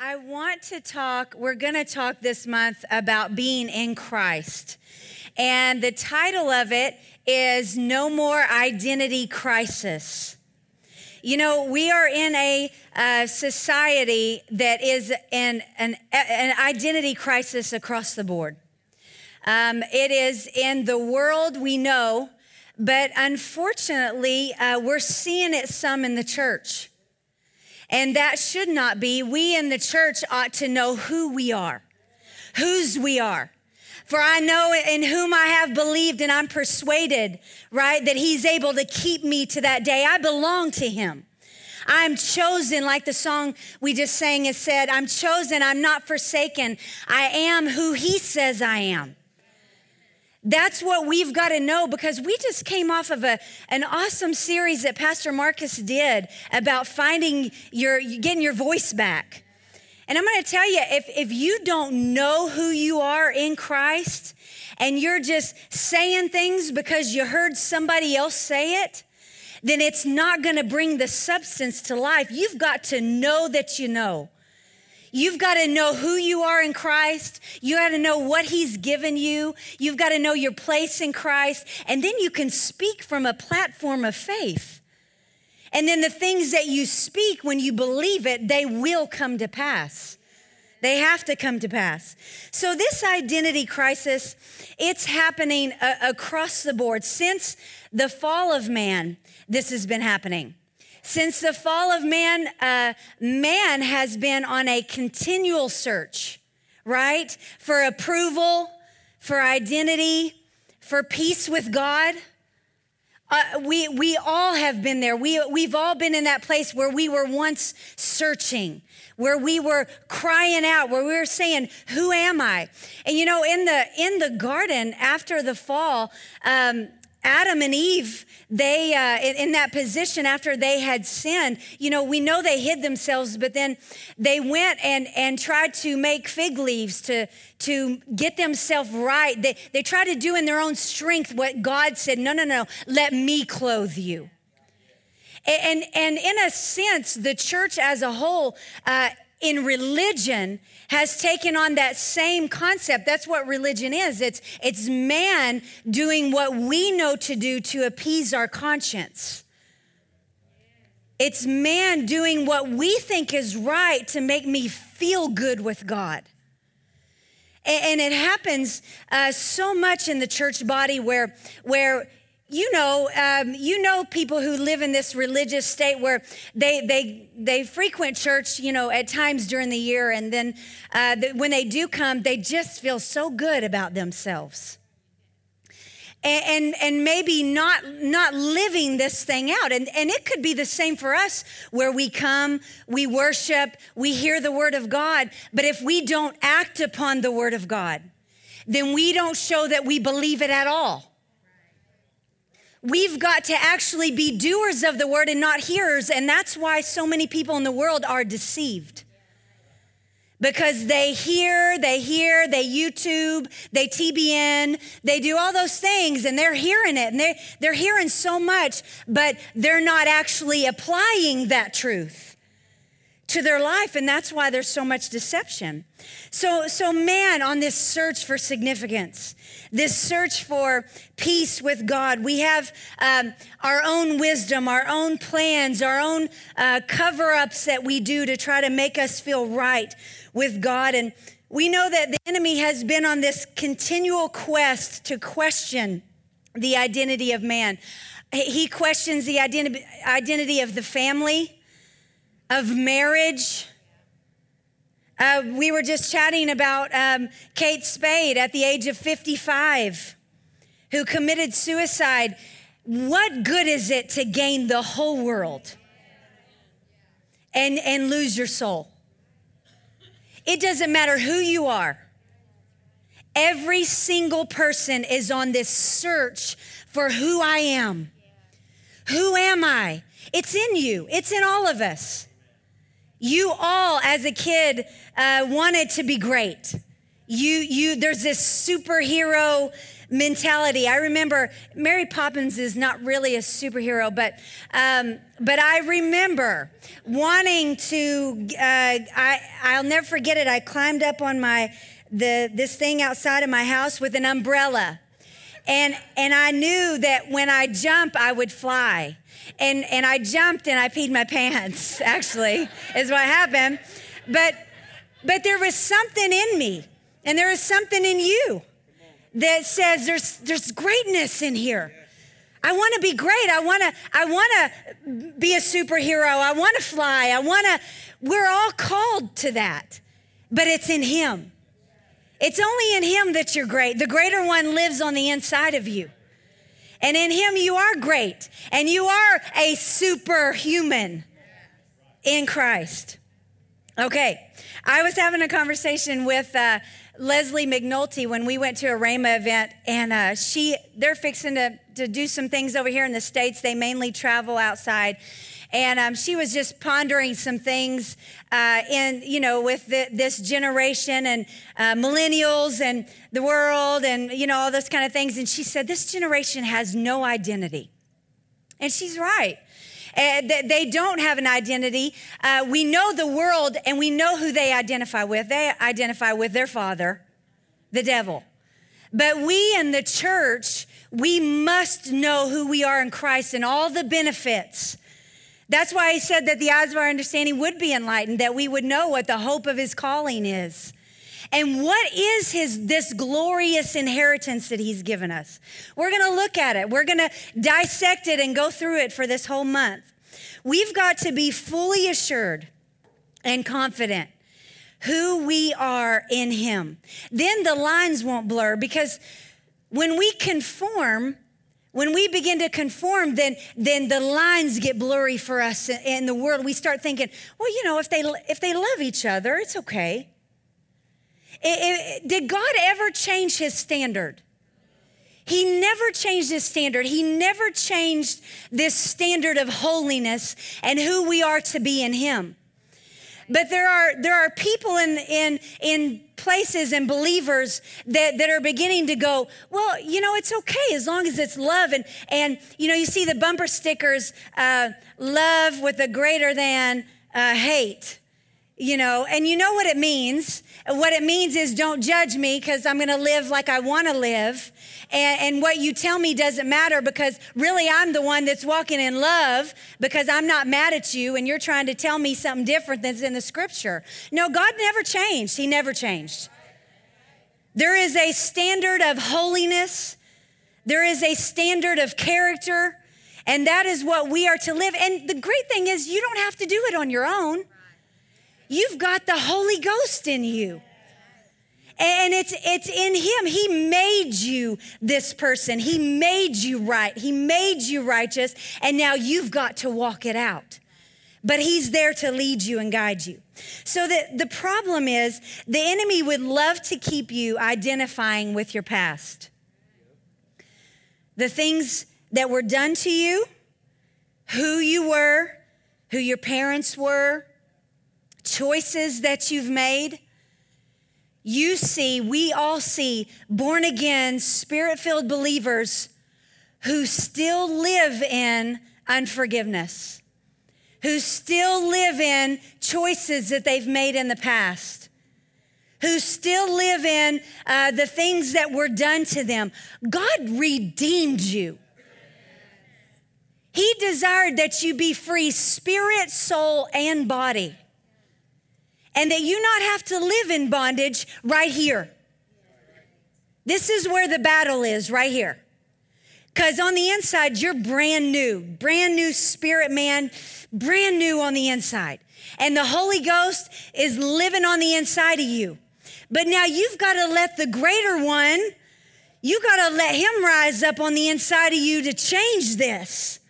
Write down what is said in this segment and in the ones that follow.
I want to talk, we're going to talk this month about being in Christ. And the title of it is No More Identity Crisis. You know, we are in a society that is in an, an identity crisis across the board. Um, it is in the world we know, but unfortunately, uh, we're seeing it some in the church. And that should not be. We in the church ought to know who we are, whose we are. For I know in whom I have believed, and I'm persuaded, right, that he's able to keep me to that day. I belong to him. I'm chosen, like the song we just sang has said, I'm chosen, I'm not forsaken. I am who he says I am. That's what we've got to know because we just came off of a, an awesome series that Pastor Marcus did about finding your, getting your voice back. And I'm going to tell you, if, if you don't know who you are in Christ and you're just saying things because you heard somebody else say it, then it's not going to bring the substance to life. You've got to know that you know. You've got to know who you are in Christ. You got to know what He's given you. You've got to know your place in Christ. And then you can speak from a platform of faith. And then the things that you speak, when you believe it, they will come to pass. They have to come to pass. So, this identity crisis, it's happening uh, across the board. Since the fall of man, this has been happening. Since the fall of man, uh, man has been on a continual search, right? For approval, for identity, for peace with God. Uh, we, we all have been there. We, we've all been in that place where we were once searching, where we were crying out, where we were saying, Who am I? And you know, in the, in the garden after the fall, um, Adam and Eve, they, uh, in, in, that position after they had sinned, you know, we know they hid themselves, but then they went and, and tried to make fig leaves to, to get themselves right. They, they tried to do in their own strength what God said, no, no, no, let me clothe you. And, and in a sense, the church as a whole, uh, in religion has taken on that same concept. That's what religion is. It's, it's man doing what we know to do to appease our conscience. It's man doing what we think is right to make me feel good with God. And, it happens uh, so much in the church body where, where you know, um, you know people who live in this religious state where they they they frequent church, you know, at times during the year, and then uh, the, when they do come, they just feel so good about themselves, and, and and maybe not not living this thing out, and and it could be the same for us, where we come, we worship, we hear the word of God, but if we don't act upon the word of God, then we don't show that we believe it at all. We've got to actually be doers of the word and not hearers. And that's why so many people in the world are deceived. Because they hear, they hear, they YouTube, they TBN, they do all those things and they're hearing it and they're, they're hearing so much, but they're not actually applying that truth to their life and that's why there's so much deception. So so man on this search for significance this search for peace with god we have um, our own wisdom our own plans our own uh, cover-ups that we do to try to make us feel right with god. And we know that the enemy has been on this continual quest to question the identity of man. He questions the identi- identity of the family of marriage. Uh, we were just chatting about um, Kate Spade at the age of 55 who committed suicide. What good is it to gain the whole world and, and lose your soul? It doesn't matter who you are. Every single person is on this search for who I am. Who am I? It's in you, it's in all of us. You all, as a kid, uh, wanted to be great. You, you, there's this superhero mentality. I remember Mary Poppins is not really a superhero, but um, but I remember wanting to. Uh, I I'll never forget it. I climbed up on my the this thing outside of my house with an umbrella, and and I knew that when I jump, I would fly. And and I jumped and I peed my pants. Actually, is what happened. But but there was something in me, and there is something in you that says there's, there's greatness in here. I want to be great. I want to I want to be a superhero. I want to fly. I want to we're all called to that. But it's in him. It's only in him that you're great. The greater one lives on the inside of you. And in him you are great and you are a superhuman in Christ. Okay. I was having a conversation with uh, Leslie McNulty when we went to a Rhema event, and uh, she they're fixing to, to do some things over here in the States. They mainly travel outside. And um, she was just pondering some things uh, in, you know, with the, this generation and uh, millennials and the world and, you know, all those kind of things. And she said, This generation has no identity. And she's right. Uh, they don't have an identity. Uh, we know the world and we know who they identify with. They identify with their father, the devil. But we in the church, we must know who we are in Christ and all the benefits. That's why he said that the eyes of our understanding would be enlightened, that we would know what the hope of his calling is. And what is his this glorious inheritance that he's given us? We're going to look at it. We're going to dissect it and go through it for this whole month. We've got to be fully assured and confident who we are in him. Then the lines won't blur because when we conform, when we begin to conform, then, then the lines get blurry for us in the world. We start thinking, well, you know, if they, if they love each other, it's okay. It, it, did God ever change his standard? He never changed his standard. He never changed this standard of holiness and who we are to be in him. But there are there are people in in in places and believers that, that are beginning to go, well, you know, it's okay as long as it's love. And and you know, you see the bumper stickers, uh, love with a greater than uh, hate you know, and you know what it means. What it means is don't judge me because I'm going to live like I want to live. And, and, what you tell me doesn't matter because really I'm the one that's walking in love because I'm not mad at you and you're trying to tell me something different that's in the scripture. No, God never changed. He never changed. There is a standard of holiness, there is a standard of character, and that is what we are to live. And the great thing is, you don't have to do it on your own. You've got the Holy Ghost in you. And it's it's in him. He made you this person. He made you right. He made you righteous and now you've got to walk it out. But he's there to lead you and guide you. So that the problem is the enemy would love to keep you identifying with your past. The things that were done to you, who you were, who your parents were, choices that you've made, you see, we all see born again, spirit filled believers who still live in unforgiveness, who still live in choices that they've made in the past, who still live in uh, the things that were done to them. God redeemed you. He desired that you be free, spirit, soul, and body and that you not have to live in bondage right here. This is where the battle is, right here. Because on the inside, you're brand new, brand new spirit man, brand new on the inside. And the Holy Ghost is living on the inside of you. But now you've got to let the greater one, you got to let him rise up on the inside of you to change this,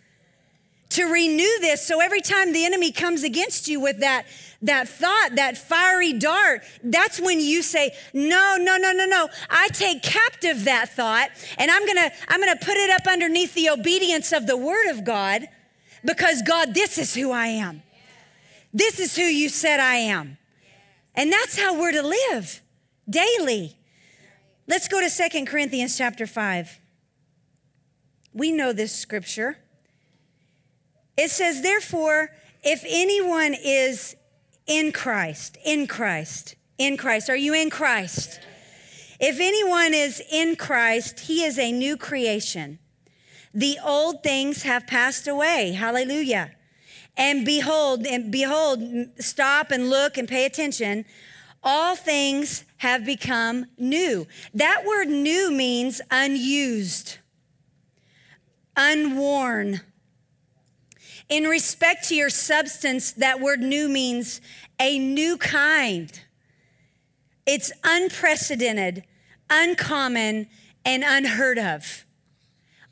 to renew this. So every time the enemy comes against you with that, that thought, that fiery dart, that's when you say, no, no, no, no, no. I take captive that thought and I'm gonna, I'm gonna put it up underneath the obedience of the word of God because God, this is who I am. This is who you said I am. And that's how we're to live daily. Let's go to Second Corinthians chapter 5. We know this scripture. It says, Therefore, if anyone is in Christ, in Christ, in Christ, are you in Christ? If anyone is in Christ, he is a new creation. The old things have passed away. Hallelujah. And behold, and behold, stop and look and pay attention. All things have become new. That word new means unused, unworn. In respect to your substance, that word new means a new kind. It's unprecedented, uncommon, and unheard of.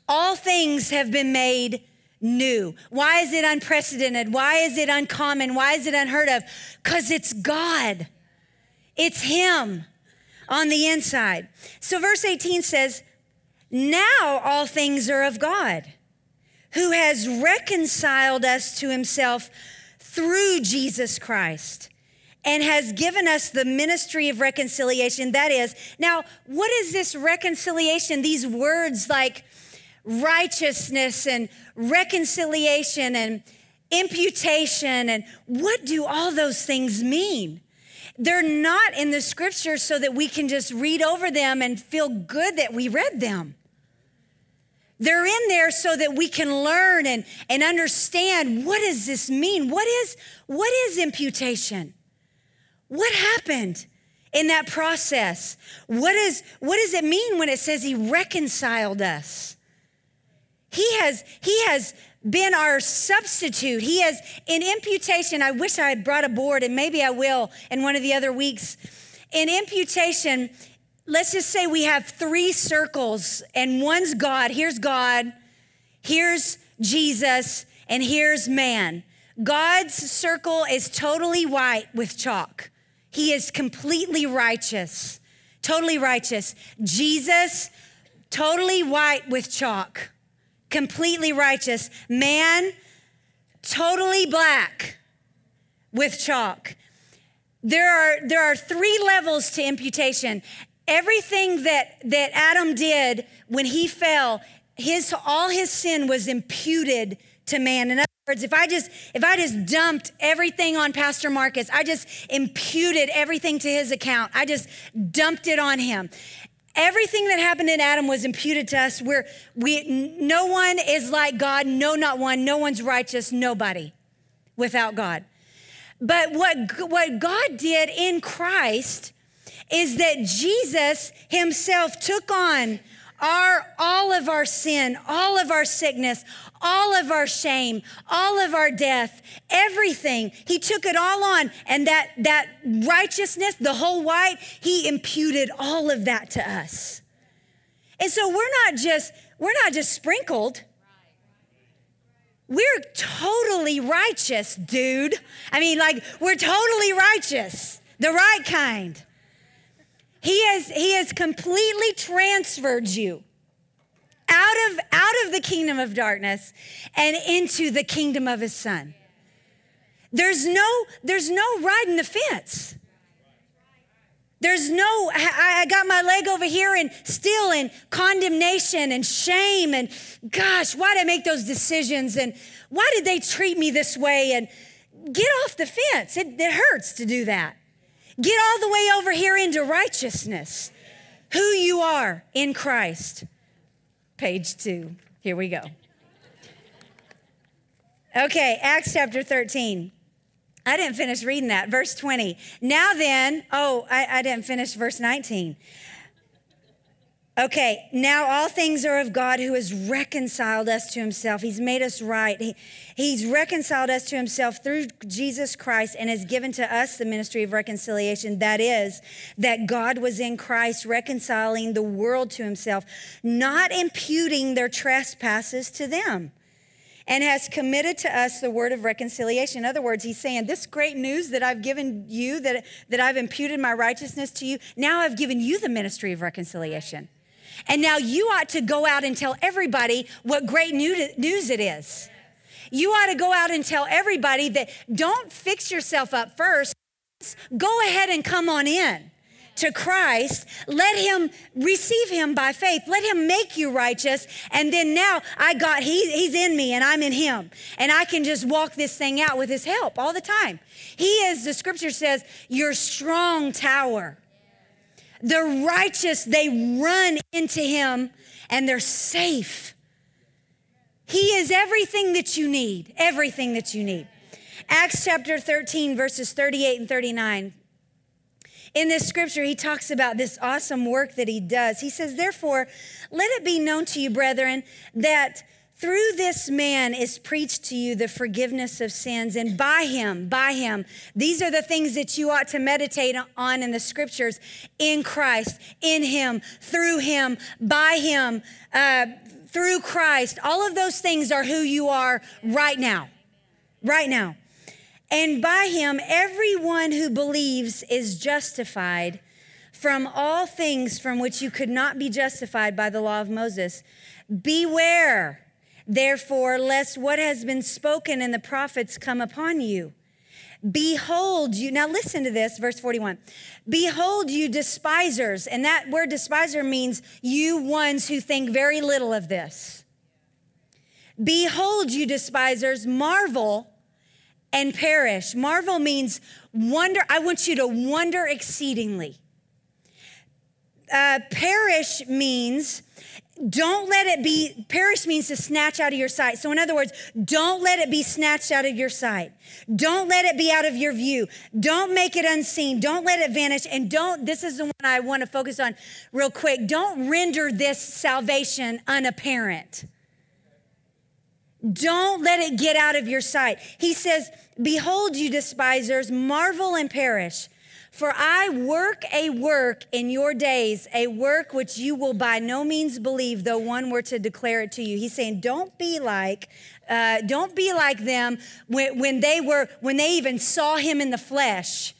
All things have been made new. Why is it unprecedented? Why is it uncommon? Why is it unheard of? Because it's God, it's Him on the inside. So, verse 18 says, Now all things are of God, who has reconciled us to Himself through Jesus Christ and has given us the ministry of reconciliation. That is, now, what is this reconciliation? These words like righteousness and reconciliation and imputation, and what do all those things mean? They're not in the scripture so that we can just read over them and feel good that we read them. They're in there so that we can learn and, and understand what does this mean? What is, what is imputation? What happened in that process? What, is, what does it mean when it says he reconciled us? He has, he has been our substitute. He has, in imputation, I wish I had brought a board, and maybe I will in one of the other weeks. In imputation, let's just say we have three circles, and one's God. Here's God, here's Jesus, and here's man. God's circle is totally white with chalk. He is completely righteous, totally righteous. Jesus, totally white with chalk, completely righteous. Man, totally black with chalk. There are, there are three levels to imputation. Everything that, that Adam did when he fell, his, all his sin was imputed to man. In other words, if I just if I just dumped everything on Pastor Marcus, I just imputed everything to his account. I just dumped it on him. Everything that happened in Adam was imputed to us. Where we no one is like God, no not one, no one's righteous, nobody without God. But what what God did in Christ is that Jesus himself took on our all of our sin, all of our sickness, all of our shame, all of our death, everything. He took it all on and that that righteousness, the whole white, he imputed all of that to us. And so we're not just we're not just sprinkled. We're totally righteous, dude. I mean like we're totally righteous. The right kind. He has, he has completely transferred you out of, out of the kingdom of darkness and into the kingdom of his son. There's no, there's no riding the fence. There's no, I, I got my leg over here and still in condemnation and shame and gosh, why did I make those decisions? And why did they treat me this way? And get off the fence. It, it hurts to do that. Get all the way over here into righteousness, who you are in Christ. Page two. Here we go. Okay, Acts chapter 13. I didn't finish reading that. Verse 20. Now then, oh, I, I didn't finish verse 19. Okay, now all things are of God who has reconciled us to himself. He's made us right. He, he's reconciled us to himself through Jesus Christ and has given to us the ministry of reconciliation. That is, that God was in Christ reconciling the world to himself, not imputing their trespasses to them and has committed to us the word of reconciliation. In other words, he's saying, This great news that I've given you, that, that I've imputed my righteousness to you, now I've given you the ministry of reconciliation. And now you ought to go out and tell everybody what great news it is. You ought to go out and tell everybody that don't fix yourself up first. Go ahead and come on in to Christ, let him receive him by faith. Let him make you righteous. And then now I got, he, he's in me and I'm in him. And I can just walk this thing out with his help all the time. He is, the scripture says, your strong tower. The righteous, they run into him and they're safe. He is everything that you need, everything that you need. Acts chapter 13, verses 38 and 39. In this scripture, he talks about this awesome work that he does. He says, Therefore, let it be known to you, brethren, that through this man is preached to you the forgiveness of sins, and by him, by him, these are the things that you ought to meditate on in the scriptures in Christ, in him, through him, by him, uh, through Christ. All of those things are who you are right now. Right now. And by him, everyone who believes is justified from all things from which you could not be justified by the law of Moses. Beware, therefore, lest what has been spoken in the prophets come upon you. Behold, you, now listen to this, verse 41. Behold, you despisers, and that word despiser means you ones who think very little of this. Behold, you despisers, marvel and perish. Marvel means wonder. I want you to wonder exceedingly. Uh, perish means don't let it be, perish means to snatch out of your sight. So, in other words, don't let it be snatched out of your sight. Don't let it be out of your view. Don't make it unseen. Don't let it vanish. And don't, this is the one I want to focus on real quick. Don't render this salvation unapparent. Don't let it get out of your sight. He says, Behold, you despisers, marvel and perish. For I work a work in your days, a work which you will by no means believe, though one were to declare it to you. He's saying, don't be like, uh, don't be like them when, when they were, when they even saw him in the flesh.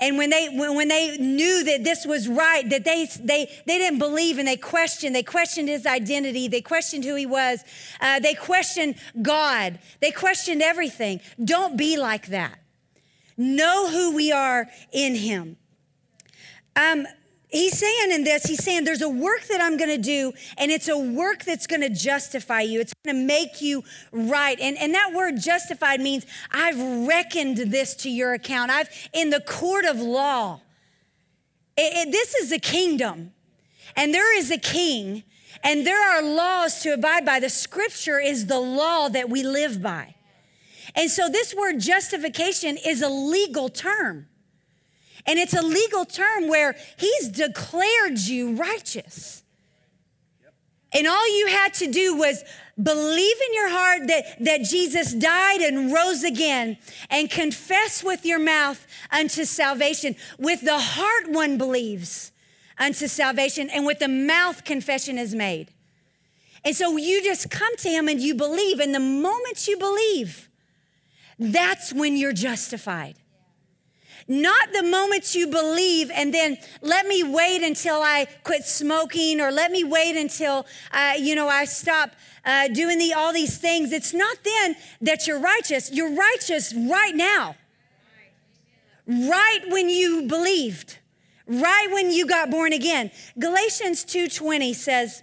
And when they when, they knew that this was right, that they they they didn't believe and they questioned. They questioned his identity. They questioned who he was. Uh, they questioned God. They questioned everything. Don't be like that. Know who we are in him. Um, he's saying in this, he's saying there's a work that I'm going to do, and it's a work that's going to justify you. It's going to make you right. And, and that word justified means I've reckoned this to your account. I've in the court of law. It, it, this is a kingdom, and there is a king, and there are laws to abide by. The scripture is the law that we live by. And so this word justification is a legal term. And it's a legal term where he's declared you righteous. And all you had to do was believe in your heart that, that Jesus died and rose again and confess with your mouth unto salvation. With the heart, one believes unto salvation, and with the mouth, confession is made. And so you just come to him and you believe. And the moment you believe, that's when you're justified. Not the moment you believe and then let me wait until I quit smoking or let me wait until, uh, you know, I stop uh, doing the, all these things. It's not then that you're righteous. You're righteous right now. Right when you believed. Right when you got born again. Galatians 2.20 says,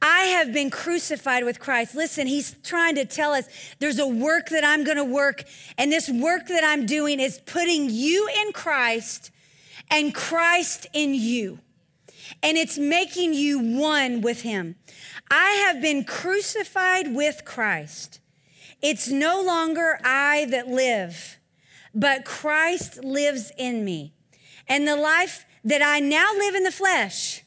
I have been crucified with Christ. Listen, he's trying to tell us there's a work that I'm going to work, and this work that I'm doing is putting you in Christ and Christ in you. And it's making you one with him. I have been crucified with Christ. It's no longer I that live, but Christ lives in me. And the life that I now live in the flesh,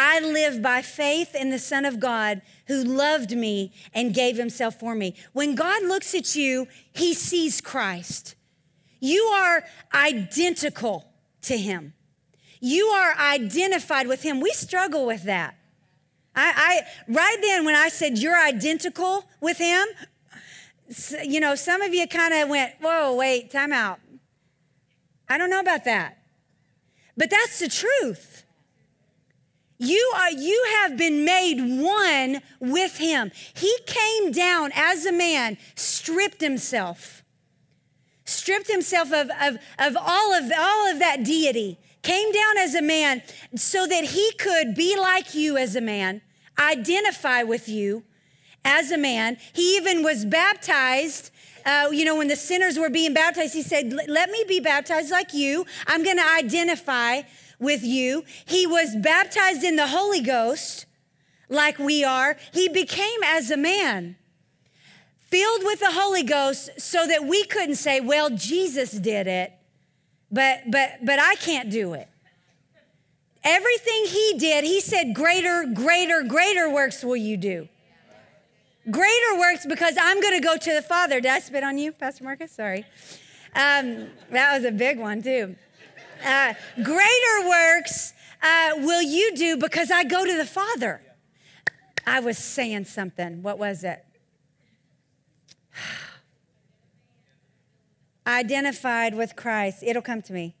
I live by faith in the Son of God who loved me and gave himself for me. When God looks at you, he sees Christ. You are identical to him. You are identified with him. We struggle with that. I, I right then when I said you're identical with him, you know, some of you kind of went, "Whoa, wait, time out." I don't know about that. But that's the truth. You are you have been made one with him. He came down as a man, stripped himself. stripped himself of, of, of all, of all of that deity, came down as a man so that he could be like you as a man, identify with you as a man. He even was baptized. Uh, you know, when the sinners were being baptized, he said, Let me be baptized like you. I'm going to identify with you. He was baptized in the Holy Ghost like we are. He became as a man filled with the Holy Ghost so that we couldn't say, well, Jesus did it, but but but I can't do it. Everything he did, he said, greater, greater, greater works will you do. Greater works because I'm going to go to the Father. Did I spit on you, Pastor Marcus? Sorry. Um, that was a big one, too. Uh, greater works uh, will you do because I go to the Father. I was saying something. What was it? Identified with Christ. It'll come to me.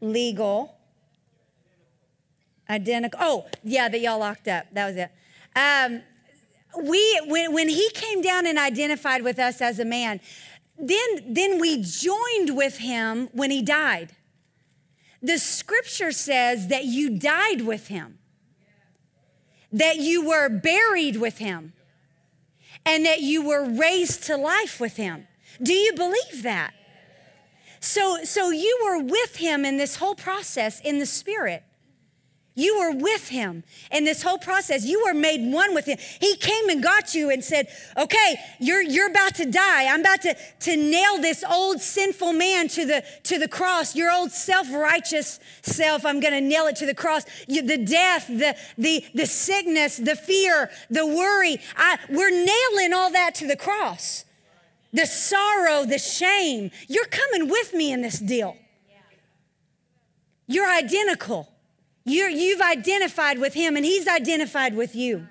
Legal. Identical. Oh, yeah, that y'all locked up. That was it. Um, we when, when he came down and identified with us as a man, then, then we joined with him when he died. The scripture says that you died with him, that you were buried with him, and that you were raised to life with him. Do you believe that? So, so you were with him in this whole process in the spirit. You were with him in this whole process. You were made one with him. He came and got you and said, Okay, you're, you're about to die. I'm about to, to nail this old sinful man to the, to the cross, your old self righteous self. I'm going to nail it to the cross. You, the death, the, the, the sickness, the fear, the worry. I, we're nailing all that to the cross. The sorrow, the shame. You're coming with me in this deal. You're identical. You're, you've identified with him and he's identified with you.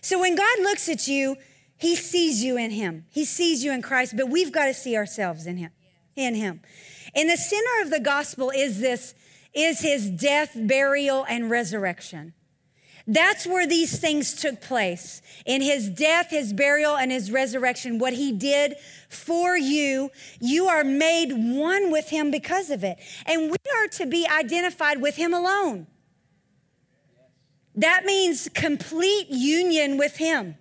So when God looks at you, he sees you in him. He sees you in Christ, but we've got to see ourselves in him. In him. In the center of the gospel is this is his death, burial and resurrection. That's where these things took place. In his death, his burial, and his resurrection, what he did for you, you are made one with him because of it. And we are to be identified with him alone. That means complete union with him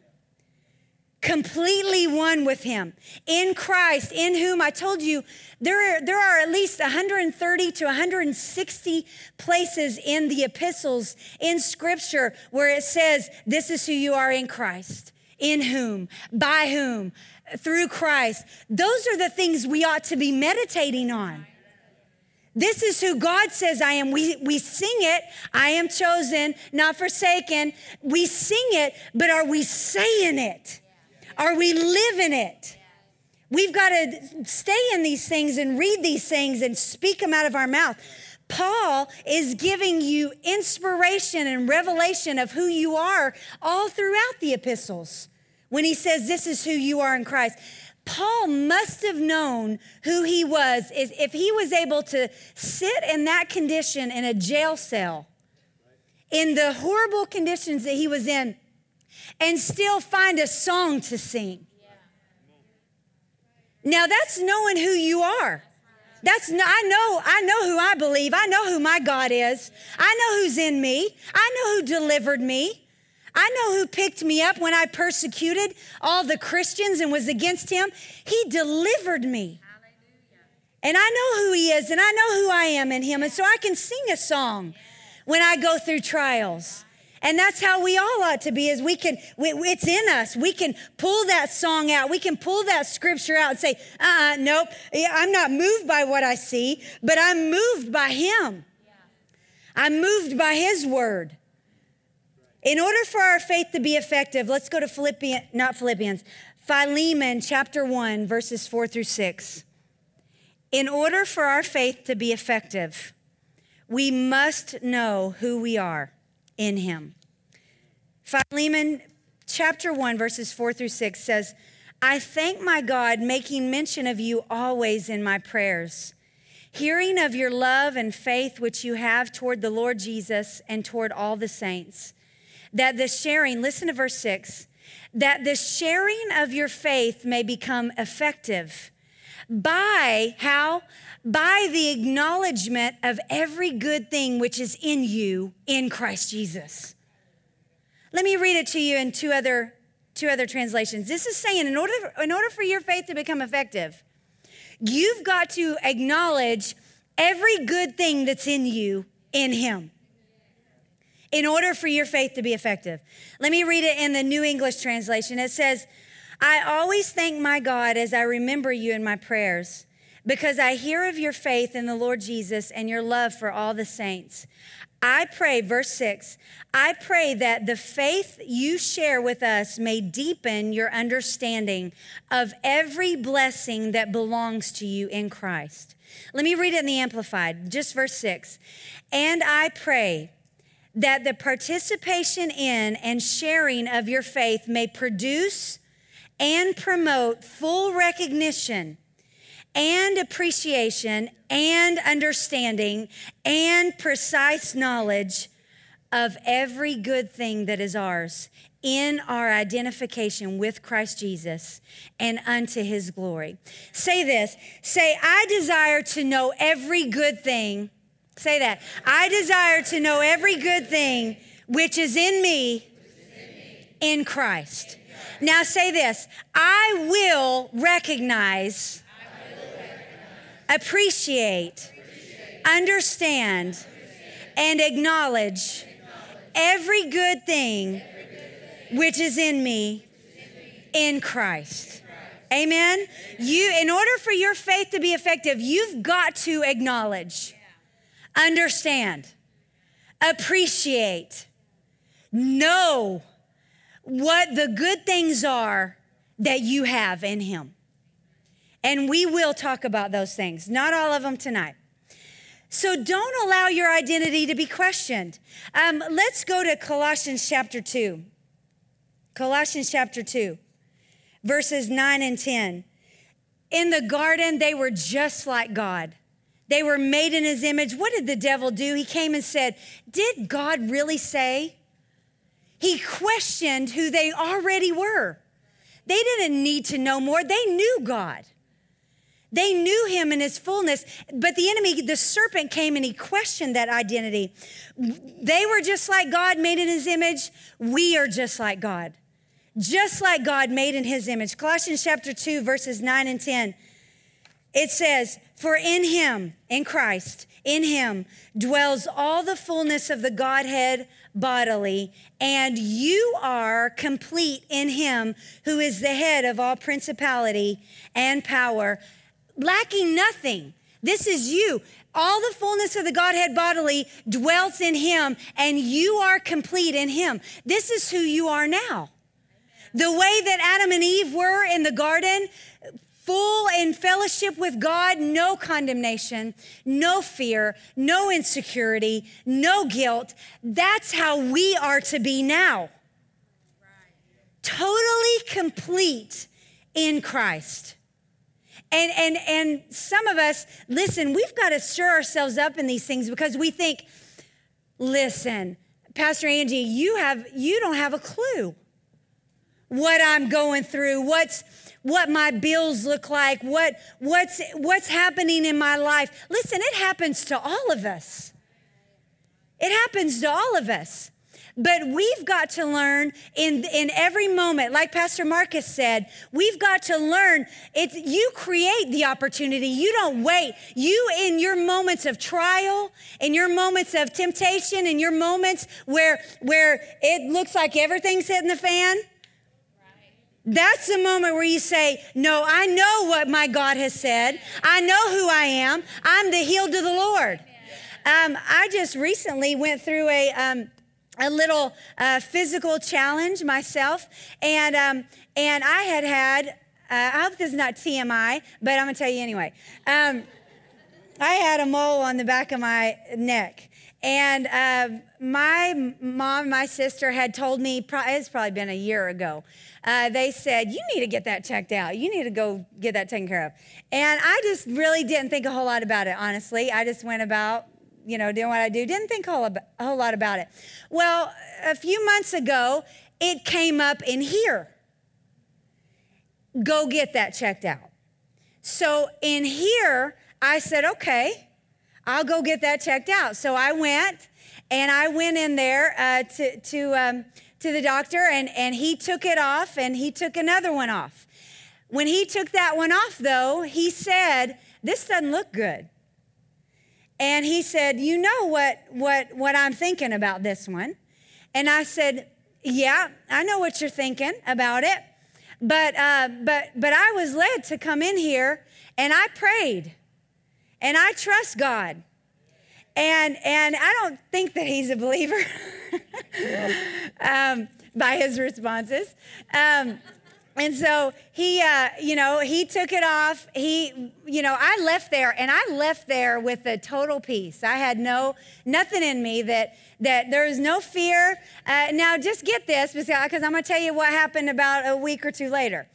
completely one with him in Christ, in whom I told you there are, there are at least 130 to 160 places in the epistles in scripture where it says, This is who you are in Christ, in whom, by whom, through Christ. Those are the things we ought to be meditating on. This is who God says I am. We, we sing it, I am chosen, not forsaken. We sing it, but are we saying it? Are we living it? We've got to stay in these things and read these things and speak them out of our mouth. Paul is giving you inspiration and revelation of who you are all throughout the epistles when he says, This is who you are in Christ. Paul must have known who he was if he was able to sit in that condition in a jail cell in the horrible conditions that he was in and still find a song to sing. Now that's knowing who you are. That's I know I know who I believe. I know who my God is. I know who's in me. I know who delivered me. I know who picked me up when I persecuted all the Christians and was against him. He delivered me. And I know who he is and I know who I am in him. And so I can sing a song when I go through trials. And that's how we all ought to be is we can, it's in us. We can pull that song out. We can pull that scripture out and say, uh-uh, nope, I'm not moved by what I see, but I'm moved by him. I'm moved by his word. In order for our faith to be effective, let's go to Philippians, not Philippians, Philemon chapter 1, verses 4 through 6. In order for our faith to be effective, we must know who we are in him. Philemon chapter 1, verses 4 through 6 says, I thank my God, making mention of you always in my prayers, hearing of your love and faith which you have toward the Lord Jesus and toward all the saints. That the sharing, listen to verse 6, that the sharing of your faith may become effective by how? By the acknowledgement of every good thing which is in you in Christ Jesus. Let me read it to you in two other, two other translations. This is saying in order, in order for your faith to become effective, you've got to acknowledge every good thing that's in you in Him in order for your faith to be effective. Let me read it in the New English translation. It says, I always thank my God as I remember you in my prayers because I hear of your faith in the Lord Jesus and your love for all the saints. I pray, verse six, I pray that the faith you share with us may deepen your understanding of every blessing that belongs to you in Christ. Let me read it in the Amplified, just verse six. And I pray that the participation in and sharing of your faith may produce and promote full recognition and appreciation and understanding and precise knowledge of every good thing that is ours in our identification with Christ Jesus and unto his glory. Say this say, I desire to know every good thing. Say that. I desire to know every good thing which is in me in Christ. Now say this I will recognize, appreciate, understand, and acknowledge every good thing which is in me in Christ. Amen. You in order for your faith to be effective, you've got to acknowledge, understand, appreciate, know what the good things are that you have in Him. And we will talk about those things, not all of them tonight. So don't allow your identity to be questioned. Um, let's go to Colossians chapter 2. Colossians chapter 2, verses 9 and 10. In the garden, they were just like God. They were made in his image. What did the devil do? He came and said, Did God really say? He questioned who they already were. They didn't need to know more, they knew God. They knew him in his fullness, but the enemy, the serpent, came and he questioned that identity. They were just like God, made in his image. We are just like God, just like God, made in his image. Colossians chapter 2, verses 9 and 10. It says, For in him, in Christ, in him dwells all the fullness of the Godhead bodily, and you are complete in him who is the head of all principality and power, lacking nothing. This is you. All the fullness of the Godhead bodily dwells in him, and you are complete in him. This is who you are now. The way that Adam and Eve were in the garden, full in fellowship with God, no condemnation, no fear, no insecurity, no guilt. That's how we are to be now. Totally complete in Christ. And, and, and some of us, listen, we've got to stir ourselves up in these things because we think, listen, Pastor Angie, you have you don't have a clue what I'm going through, what's what my bills look like, what, what's, what's happening in my life. Listen, it happens to all of us. It happens to all of us. But we've got to learn in, in every moment, like Pastor Marcus said, we've got to learn it's you create the opportunity. You don't wait. You in your moments of trial, in your moments of temptation, in your moments where where it looks like everything's hitting the fan, that's the moment where you say, No, I know what my God has said. I know who I am. I'm the healed of the Lord. Um, I just recently went through a, um, a little uh, physical challenge myself, and, um, and I had had, uh, I hope this is not TMI, but I'm gonna tell you anyway. Um, I had a mole on the back of my neck. And uh, my mom, my sister had told me, it's probably been a year ago, uh, they said, You need to get that checked out. You need to go get that taken care of. And I just really didn't think a whole lot about it, honestly. I just went about, you know, doing what I do. Didn't think a whole, lot about it. Well, a few months ago, it came up in here. Go get that checked out. So in here, I said, okay, I'll go get that checked out. So I went and I went in there uh, to, to, um, to the doctor and, and he took it off and he took another one off. When he took that one off, though, he said, This doesn't look good. And he said, You know what, what, what I'm thinking about this one? And I said, Yeah, I know what you're thinking about it. But, uh, but, but I was led to come in here and I prayed and I trust God. And, and I don't think that he's a believer um, by his responses. Um, and so he, uh, you know, he took it off. He, you know, I left there and I left there with a total peace. I had no, nothing in me that, that there was no fear. Uh, now just get this because I'm going to tell you what happened about a week or two later.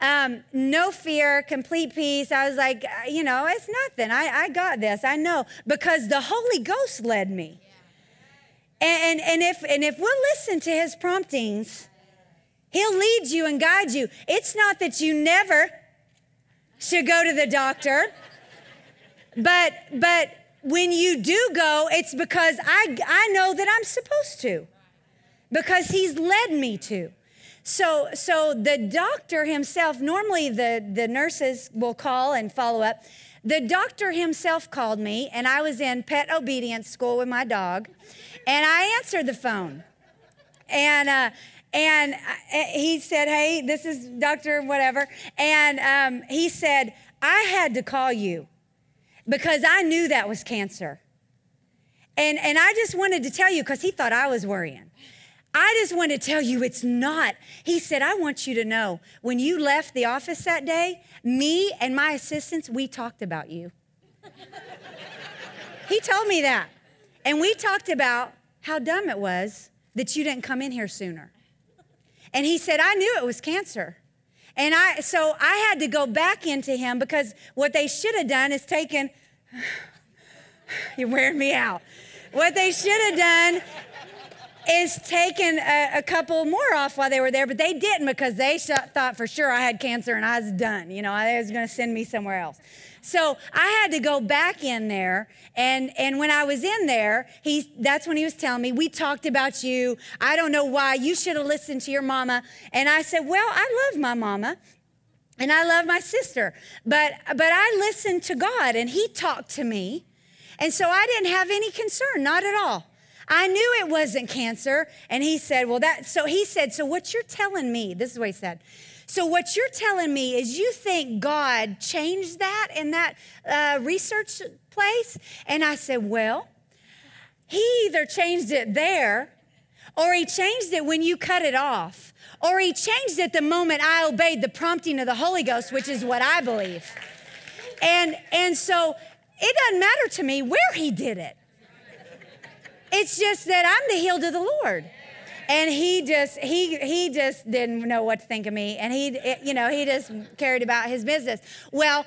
Um, no fear, complete peace. I was like, uh, you know, it's nothing. I, I got this. I know because the Holy Ghost led me. And, and, and, if, and if we'll listen to his promptings, He'll lead you and guide you. It's not that you never should go to the doctor, but but when you do go, it's because I I know that I'm supposed to. Because he's led me to. So so the doctor himself, normally the, the nurses will call and follow up. The doctor himself called me, and I was in pet obedience school with my dog, and I answered the phone. And uh, and uh, he said, Hey, this is Dr. Whatever. And um, he said, I had to call you because I knew that was cancer. And, and I just wanted to tell you because he thought I was worrying. I just want to tell you it's not. He said, I want you to know when you left the office that day, me and my assistants, we talked about you. he told me that. And we talked about how dumb it was that you didn't come in here sooner. And he said, I knew it was cancer. And I, so I had to go back into him because what they should have done is taken, you're wearing me out. What they should have done is taken a, a, couple more off while they were there, but they didn't because they thought for sure I had cancer and I was done. You know, I was going to send me somewhere else. So I had to go back in there. And, and when I was in there, he, that's when he was telling me, We talked about you. I don't know why. You should have listened to your mama. And I said, Well, I love my mama. And I love my sister, but but I listened to God and he talked to me. And so I didn't have any concern, not at all. I knew it wasn't cancer. And he said, Well, that, so he said, So what you're telling me, this is what he said. So, what you're telling me is you think God changed that in that uh, research place? And I said, Well, He either changed it there or He changed it when you cut it off, or He changed it the moment I obeyed the prompting of the Holy Ghost, which is what I believe. And, and so, it doesn't matter to me where He did it. It's just that I'm the healed of the Lord and he just he he just didn't know what to think of me and he you know he just cared about his business well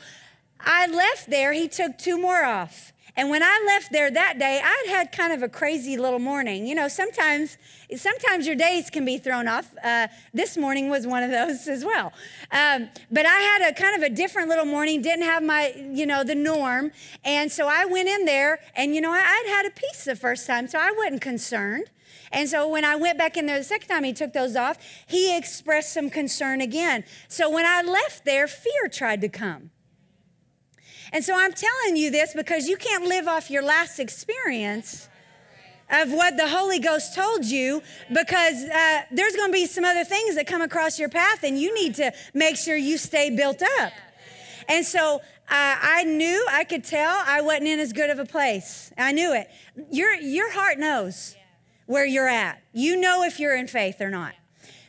i left there he took two more off and when I left there that day, I'd had kind of a crazy little morning. You know, sometimes, sometimes your days can be thrown off. Uh, this morning was one of those as well. Um, but I had a kind of a different little morning. Didn't have my, you know, the norm, and so I went in there, and you know, I'd had a peace the first time, so I wasn't concerned. And so when I went back in there the second time he took those off, he expressed some concern again. So when I left there, fear tried to come. And so I'm telling you this because you can't live off your last experience of what the Holy Ghost told you because uh, there's going to be some other things that come across your path and you need to make sure you stay built up. And so uh, I knew, I could tell I wasn't in as good of a place. I knew it. Your, your heart knows where you're at. You know if you're in faith or not.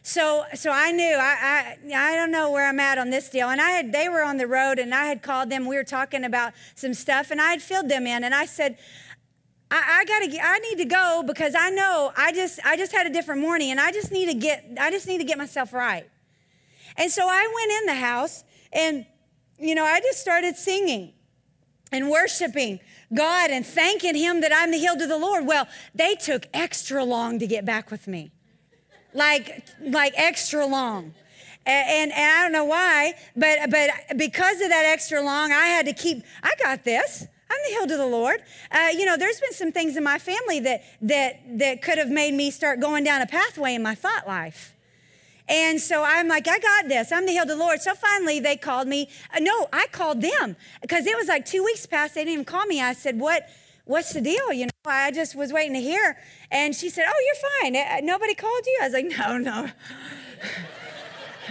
So, so I knew I, I, I don't know where I'm at on this deal. And I had they were on the road, and I had called them. We were talking about some stuff, and I had filled them in. And I said, I, I gotta, I need to go because I know I just, I just had a different morning, and I just need to get, I just need to get myself right. And so I went in the house, and you know, I just started singing and worshiping God and thanking Him that I'm the healed of the Lord. Well, they took extra long to get back with me, like, like extra long. And, and, I don't know why, but, but because of that extra long, I had to keep, I got this. I'm the hill to the Lord. Uh, you know, there's been some things in my family that, that, that could have made me start going down a pathway in my thought life. And so I'm like, I got this. I'm the hill to the Lord. So finally they called me. Uh, no, I called them because it was like two weeks past. They didn't even call me. I said, what, what's the deal? You know, I just was waiting to hear. And she said, oh, you're fine. Uh, nobody called you? I was like, no, no.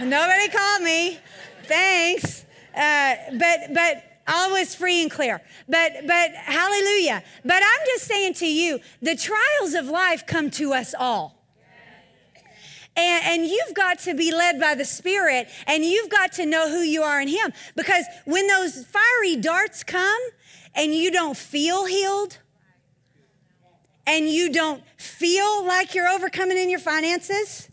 nobody called me. Thanks. Uh, but, but all was free and clear. But, but hallelujah. But I'm just saying to you, the trials of life come to us all. And, and, you've got to be led by the Spirit and you've got to know who you are in Him. Because when those fiery darts come and you don't feel healed and you don't feel like you're overcoming in your finances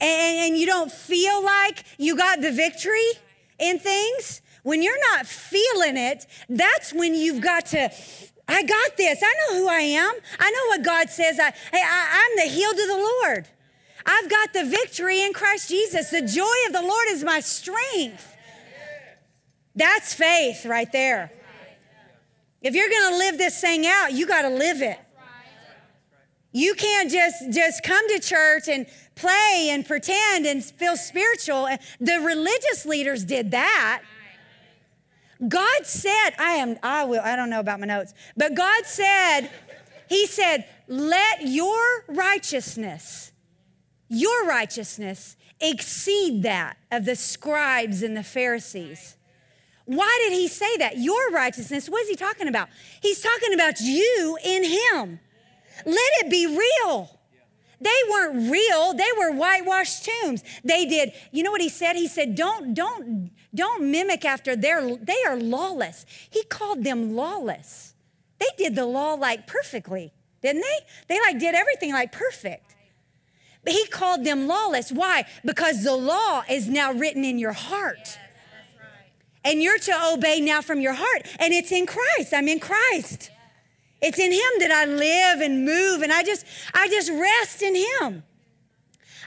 and, and you don't feel like you got the victory in things, when you're not feeling it, that's when you've got to I got this. I know who I am. I know what God says. I, I, I'm the healed of the Lord. I've got the victory in Christ Jesus. The joy of the Lord is my strength. That's faith right there. If you're going to live this thing out, you got to live it. You can't just just come to church and play and pretend and feel spiritual. The religious leaders did that. God said, I am I will I don't know about my notes, but God said he said, "Let your righteousness your righteousness exceed that of the scribes and the Pharisees. Why did he say that? Your righteousness, what is he talking about? He's talking about you in him. Let it be real. They weren't real. They were whitewashed tombs. They did, you know what he said? He said, don't, don't, don't mimic after their, they are lawless. He called them lawless. They did the law like perfectly, didn't they? They like did everything like perfect. He called them lawless. Why? Because the law is now written in your heart. And you're to obey now from your heart. And it's in Christ. I'm in Christ. It's in him that I live and move and I just I just rest in him.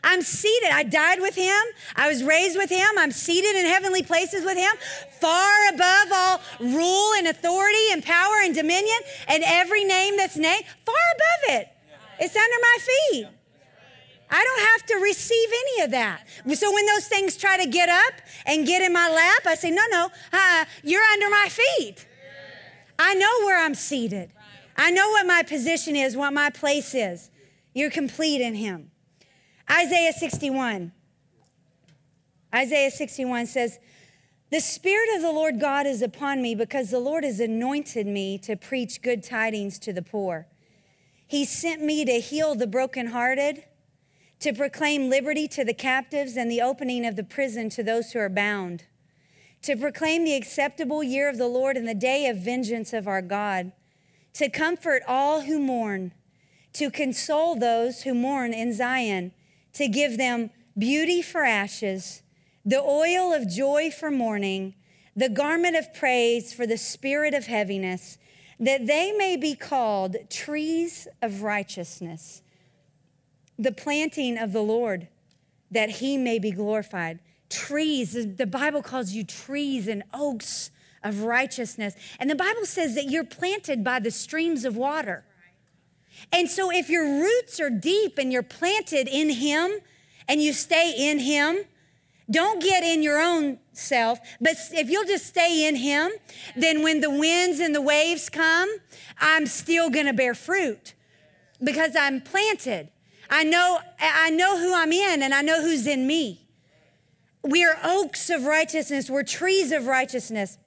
I'm seated. I died with him. I was raised with him. I'm seated in heavenly places with him, far above all rule and authority and power and dominion and every name that's named, far above it. It's under my feet. I don't have to receive any of that. So when those things try to get up and get in my lap, I say, no, no, uh, you're under my feet. I know where I'm seated. I know what my position is, what my place is. You're complete in Him. Isaiah 61. Isaiah 61 says, The Spirit of the Lord God is upon me because the Lord has anointed me to preach good tidings to the poor. He sent me to heal the brokenhearted to proclaim liberty to the captives and the opening of the prison to those who are bound, to proclaim the acceptable year of the Lord and the day of vengeance of our God, to comfort all who mourn, to console those who mourn in Zion, to give them beauty for ashes, the oil of joy for mourning, the garment of praise for the spirit of heaviness, that they may be called trees of righteousness the planting of the Lord, that he may be glorified. Trees, the Bible calls you trees and oaks of righteousness. And the Bible says that you're planted by the streams of water. And so if your roots are deep and you're planted in him and you stay in him, don't get in your own self, but if you'll just stay in Him, then when the winds and the waves come, I'm still gonna bear fruit because I'm planted. I know, I know who I'm in and I know who's in me. We are oaks of righteousness, we're trees of righteousness.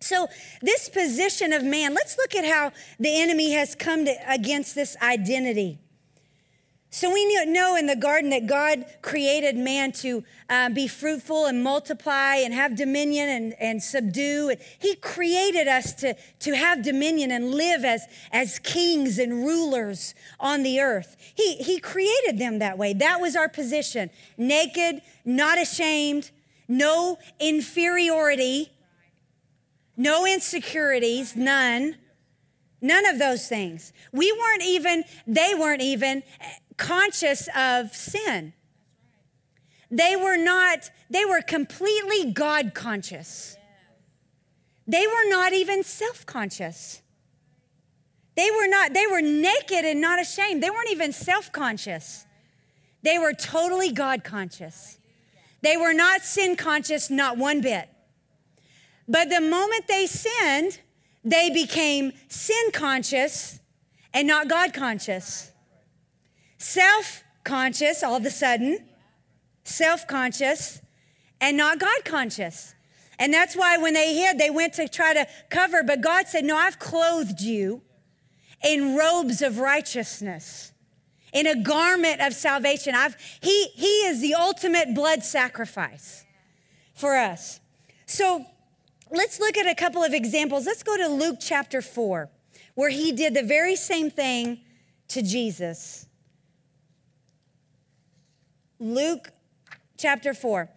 So, this position of man, let's look at how the enemy has come to, against this identity. So we know in the garden that God created man to uh, be fruitful and multiply and have dominion and, and subdue. He created us to, to have dominion and live as, as kings and rulers on the earth. He, he created them that way. That was our position naked, not ashamed, no inferiority, no insecurities, none. None of those things. We weren't even, they weren't even eh, conscious of sin. they were not, they were completely God conscious. They were not even self conscious. They were not, they were naked and not ashamed. They weren't even self conscious. They were totally God conscious. They were not sin conscious, not one bit. But the moment they sinned, they became sin conscious and not God conscious. Self conscious all of a sudden, self conscious and not God conscious. And that's why when they hid, they went to try to cover, but God said, No, I've clothed you in robes of righteousness, in a garment of salvation. I've, he, he is the ultimate blood sacrifice for us. So let's look at a couple of examples. Let's go to Luke chapter 4, where he did the very same thing to Jesus. Luke chapter 4.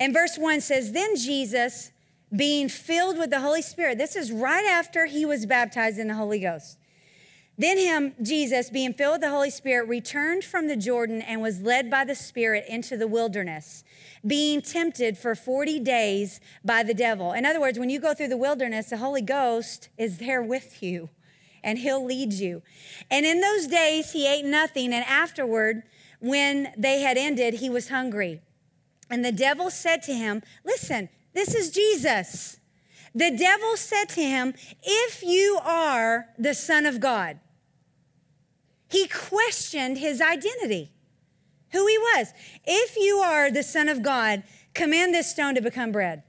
And verse 1 says, Then Jesus, being filled with the Holy Spirit, this is right after he was baptized in the Holy Ghost. Then him, Jesus, being filled with the Holy Spirit, returned from the Jordan and was led by the Spirit into the wilderness, being tempted for 40 days by the devil. In other words, when you go through the wilderness, the Holy Ghost is there with you and he'll lead you. And in those days, he ate nothing, and afterward, when they had ended, he was hungry. And the devil said to him, Listen, this is Jesus. The devil said to him, If you are the Son of God, he questioned his identity, who he was. If you are the Son of God, command this stone to become bread.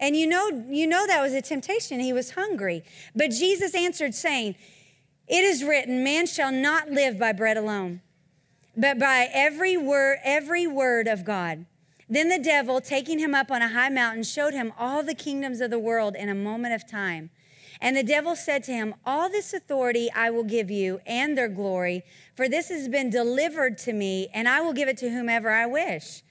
And you know, you know that was a temptation. He was hungry. But Jesus answered, saying, It is written, man shall not live by bread alone but by every word, every word of God. Then the devil, taking him up on a high mountain, showed him all the kingdoms of the world in a moment of time. And the devil said to him, All this authority I will give you and their glory, for this has been delivered to me, and I will give it to whomever I wish.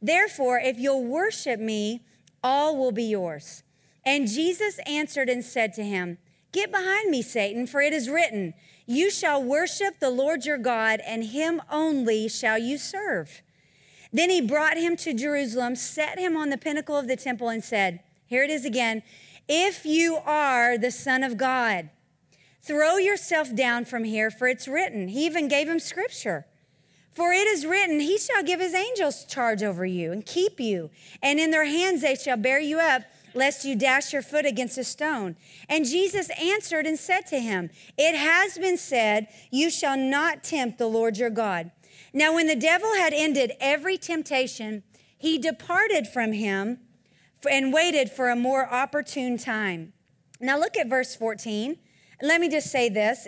Therefore, if you'll worship me, all will be yours. And Jesus answered and said to him, Get behind me, Satan, for it is written, you shall worship the Lord your God, and him only shall you serve. Then he brought him to Jerusalem, set him on the pinnacle of the temple, and said, Here it is again, if you are the Son of God, throw yourself down from here, for it's written. He even gave him scripture. For it is written, He shall give His angels charge over you and keep you, and in their hands they shall bear you up lest you dash your foot against a stone. And Jesus answered and said to him, It has been said, You shall not tempt the Lord your God. Now, when the devil had ended every temptation, he departed from him and waited for a more opportune time. Now, look at verse 14. Let me just say this,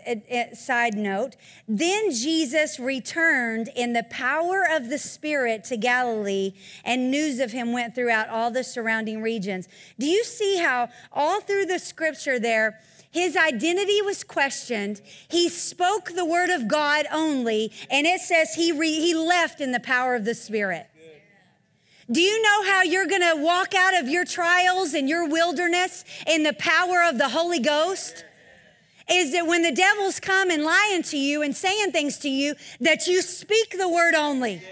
side note. Then Jesus returned in the power of the Spirit to Galilee, and news of him went throughout all the surrounding regions. Do you see how all through the scripture there, his identity was questioned. He spoke the word of God only, and it says he, re, he left in the power of the Spirit. Do you know how you're gonna walk out of your trials and your wilderness in the power of the Holy Ghost? Is that when the devil's come and lying to you and saying things to you, that you speak the word only.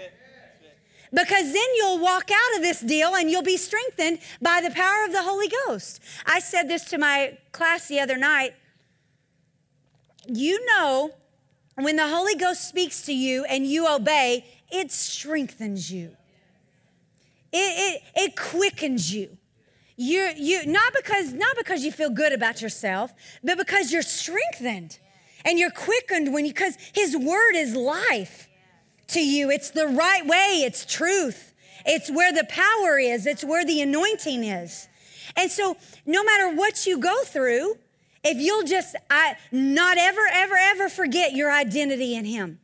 Because then you'll walk out of this deal and you'll be strengthened by the power of the Holy Ghost. I said this to my class the other night. You know, when the Holy Ghost speaks to you and you obey, it strengthens you, it, it, it quickens you. You, you, not because, not because you feel good about yourself, but because you're strengthened and you're quickened when you, because his word is life to you. It's the right way. It's truth. It's where the power is. It's where the anointing is. And so no matter what you go through, if you'll just I, not ever, ever, ever forget your identity in him.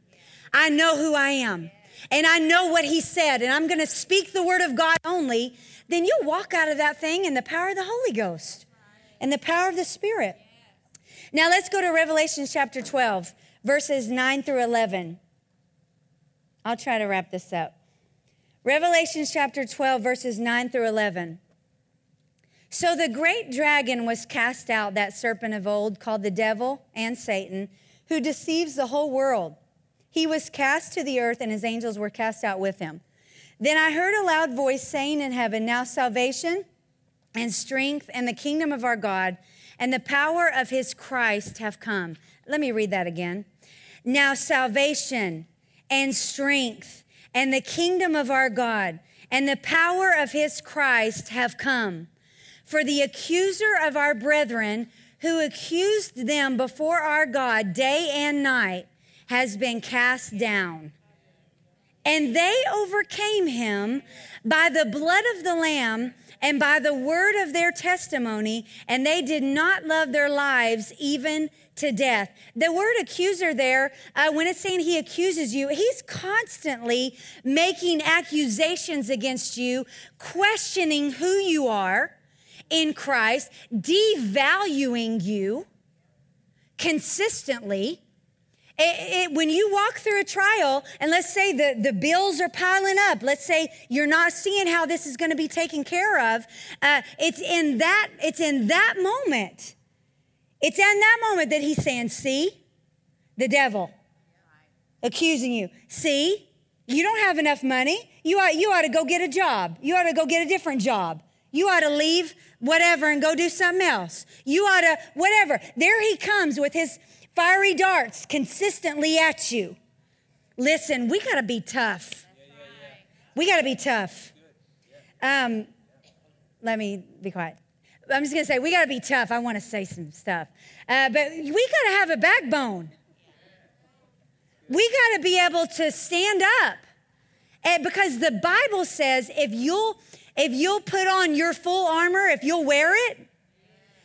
I know who I am and I know what he said and I'm going to speak the word of God only then you'll walk out of that thing in the power of the Holy Ghost and the power of the Spirit. Now let's go to Revelation chapter 12, verses 9 through 11. I'll try to wrap this up. Revelation chapter 12, verses 9 through 11. So the great dragon was cast out, that serpent of old, called the devil and Satan, who deceives the whole world. He was cast to the earth, and his angels were cast out with him. Then I heard a loud voice saying in heaven, Now salvation and strength and the kingdom of our God and the power of his Christ have come. Let me read that again. Now salvation and strength and the kingdom of our God and the power of his Christ have come. For the accuser of our brethren, who accused them before our God day and night, has been cast down. And they overcame him by the blood of the Lamb and by the word of their testimony, and they did not love their lives even to death. The word accuser there, uh, when it's saying he accuses you, he's constantly making accusations against you, questioning who you are in Christ, devaluing you consistently. It, it, when you walk through a trial, and let's say the, the bills are piling up, let's say you're not seeing how this is going to be taken care of, uh, it's in that it's in that moment, it's in that moment that he's saying, "See, the devil accusing you. See, you don't have enough money. You ought you ought to go get a job. You ought to go get a different job. You ought to leave whatever and go do something else. You ought to whatever. There he comes with his." Fiery darts consistently at you. Listen, we got to be tough. We got to be tough. Um, let me be quiet. I'm just going to say, we got to be tough. I want to say some stuff. Uh, but we got to have a backbone. We got to be able to stand up. And because the Bible says if you'll if you'll put on your full armor, if you'll wear it,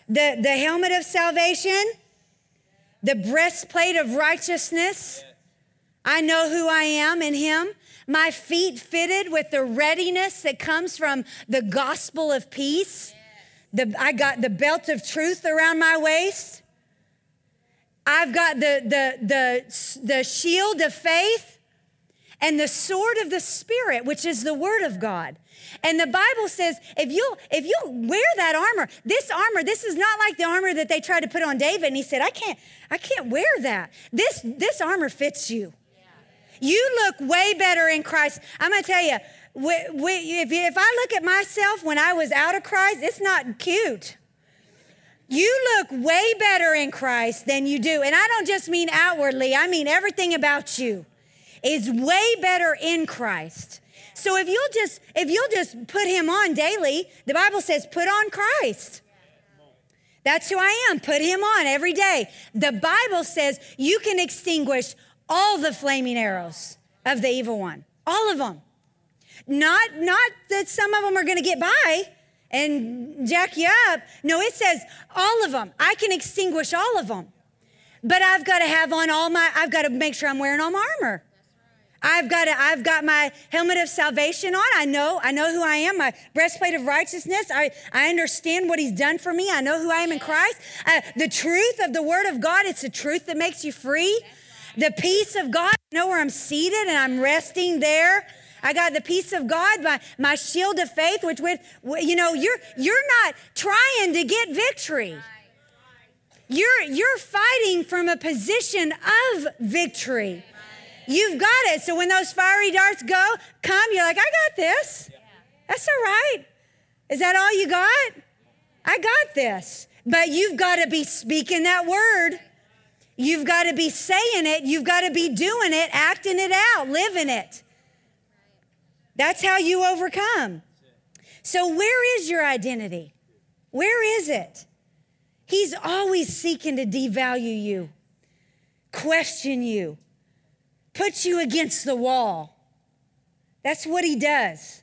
the, the helmet of salvation, the breastplate of righteousness. I know who I am in Him. My feet fitted with the readiness that comes from the gospel of peace. The, I got the belt of truth around my waist. I've got the, the, the, the shield of faith and the sword of the Spirit, which is the word of God. And the Bible says if you if you wear that armor, this armor, this is not like the armor that they tried to put on David. And he said, I can't, I can't wear that. This this armor fits you. You look way better in Christ. I'm gonna tell you, if I look at myself when I was out of Christ, it's not cute. You look way better in Christ than you do. And I don't just mean outwardly, I mean everything about you is way better in Christ. So if you'll just if you'll just put him on daily, the Bible says put on Christ. That's who I am. Put him on every day. The Bible says you can extinguish all the flaming arrows of the evil one. All of them. Not not that some of them are going to get by and jack you up. No, it says all of them. I can extinguish all of them. But I've got to have on all my I've got to make sure I'm wearing all my armor. I've got, a, I've got my helmet of salvation on. I know, I know who I am, my breastplate of righteousness. I, I understand what he's done for me. I know who I am in Christ. Uh, the truth of the word of God, it's the truth that makes you free. The peace of God, I know where I'm seated and I'm resting there. I got the peace of God, my, my shield of faith, which with, you know, you're, you're not trying to get victory. You're, you're fighting from a position of victory. You've got it. So when those fiery darts go, come, you're like, I got this. That's all right. Is that all you got? I got this. But you've got to be speaking that word. You've got to be saying it. You've got to be doing it, acting it out, living it. That's how you overcome. So, where is your identity? Where is it? He's always seeking to devalue you, question you, puts you against the wall. That's what he does.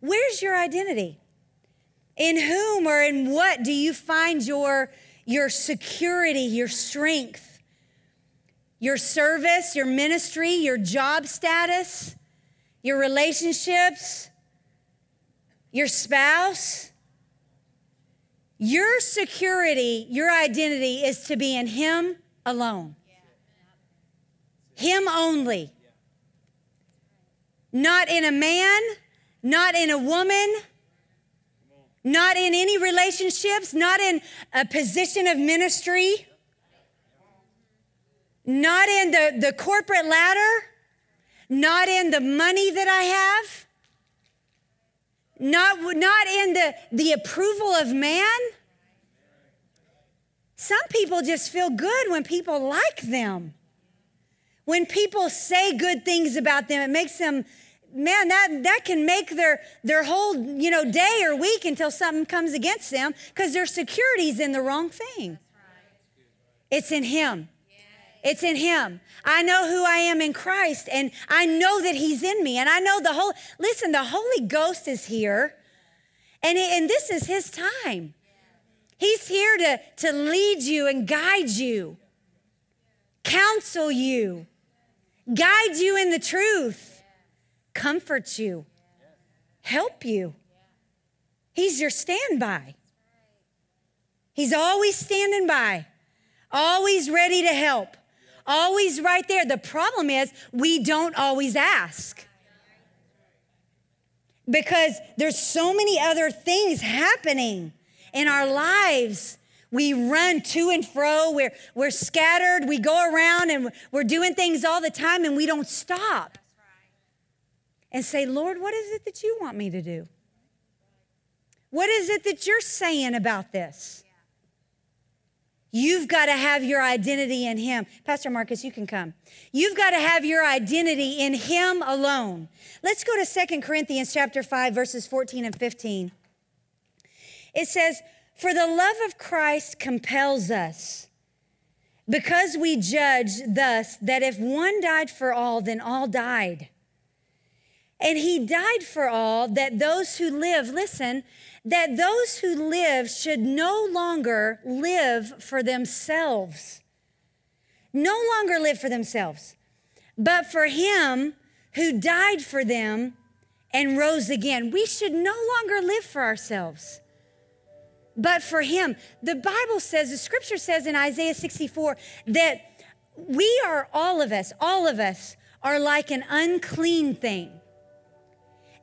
Where's your identity? In whom or in what do you find your, your security, your strength, your service, your ministry, your job status, your relationships, your spouse? Your security, your identity is to be in Him alone. Him only. Not in a man, not in a woman, not in any relationships, not in a position of ministry, not in the, the corporate ladder, not in the money that I have. not, not in the, the approval of man. Some people just feel good when people like them. When people say good things about them, it makes them, man, that, that can make their, their whole you know, day or week until something comes against them because their security's in the wrong thing. It's in Him. It's in Him. I know who I am in Christ, and I know that He's in me. And I know the whole, listen, the Holy Ghost is here, and, and this is His time. He's here to, to lead you and guide you, counsel you, guide you in the truth, comforts you, help you. He's your standby. He's always standing by, always ready to help, always right there. The problem is we don't always ask because there's so many other things happening in our lives. We run to and fro. We're, we're scattered. We go around and we're doing things all the time and we don't stop and say, Lord, what is it that you want me to do? What is it that you're saying about this? You've got to have your identity in Him. Pastor Marcus, you can come. You've got to have your identity in Him alone. Let's go to Second Corinthians chapter 5, verses 14 and 15. It says, For the love of Christ compels us, because we judge thus that if one died for all, then all died. And he died for all, that those who live, listen, that those who live should no longer live for themselves. No longer live for themselves, but for him who died for them and rose again. We should no longer live for ourselves but for him. The Bible says, the scripture says in Isaiah 64 that we are all of us, all of us are like an unclean thing.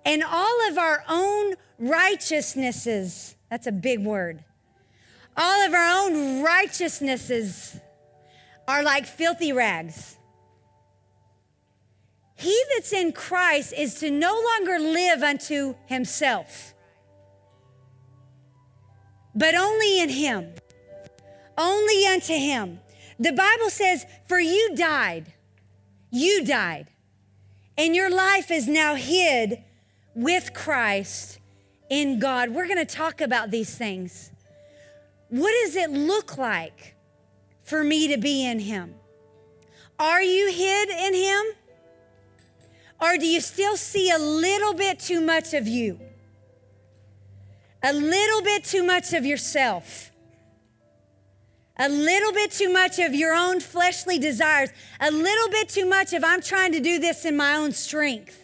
And all of our own righteousnesses, that's a big word, all of our own righteousnesses are like filthy rags. He that's in Christ is to no longer live unto himself but only in Him. Only unto Him. The Bible says, For you died, you died, and your life is now hid with Christ in God. We're going to talk about these things. What does it look like for me to be in Him? Are you hid in Him? Or do you still see a little bit too much of you? A little bit too much of yourself, a little bit too much of your own fleshly desires, a little bit too much of I'm trying to do this in my own strength.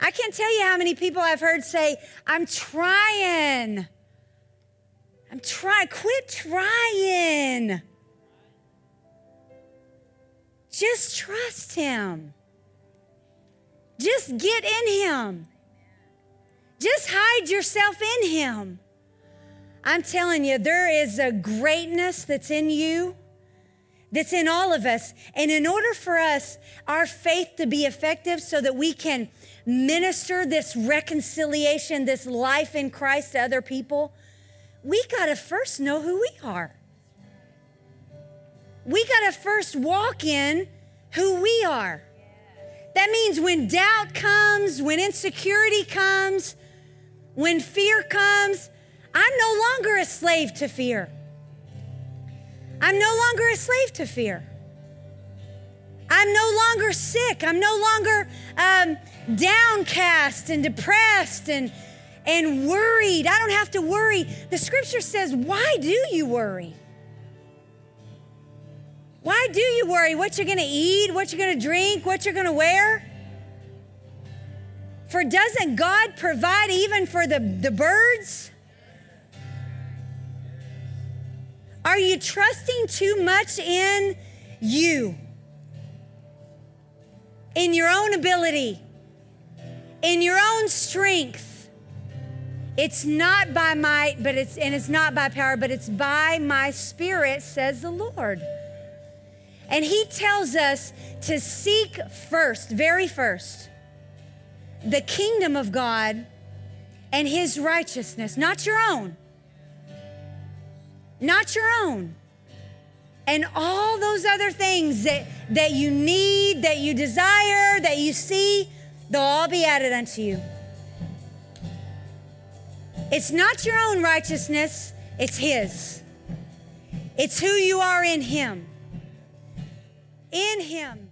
I can't tell you how many people I've heard say, I'm trying. I'm trying. Quit trying. Just trust Him. Just get in Him. Just hide yourself in Him. I'm telling you, there is a greatness that's in you, that's in all of us. And in order for us, our faith to be effective so that we can minister this reconciliation, this life in Christ to other people, we got to first know who we are. We got to first walk in who we are. That means when doubt comes, when insecurity comes, when fear comes, I'm no longer a slave to fear. I'm no longer a slave to fear. I'm no longer sick. I'm no longer um, downcast and depressed and, and worried. I don't have to worry. The scripture says, Why do you worry? Why do you worry? What you're going to eat, what you're going to drink, what you're going to wear? For doesn't God provide even for the, the birds? Are you trusting too much in you? In your own ability? In your own strength? It's not by might, but it's and it's not by power, but it's by my spirit, says the Lord. And he tells us to seek first, very first, the kingdom of God and his righteousness, not your own. Not your own. And all those other things that, that you need, that you desire, that you see, they'll all be added unto you. It's not your own righteousness, it's His. It's who you are in Him. In Him.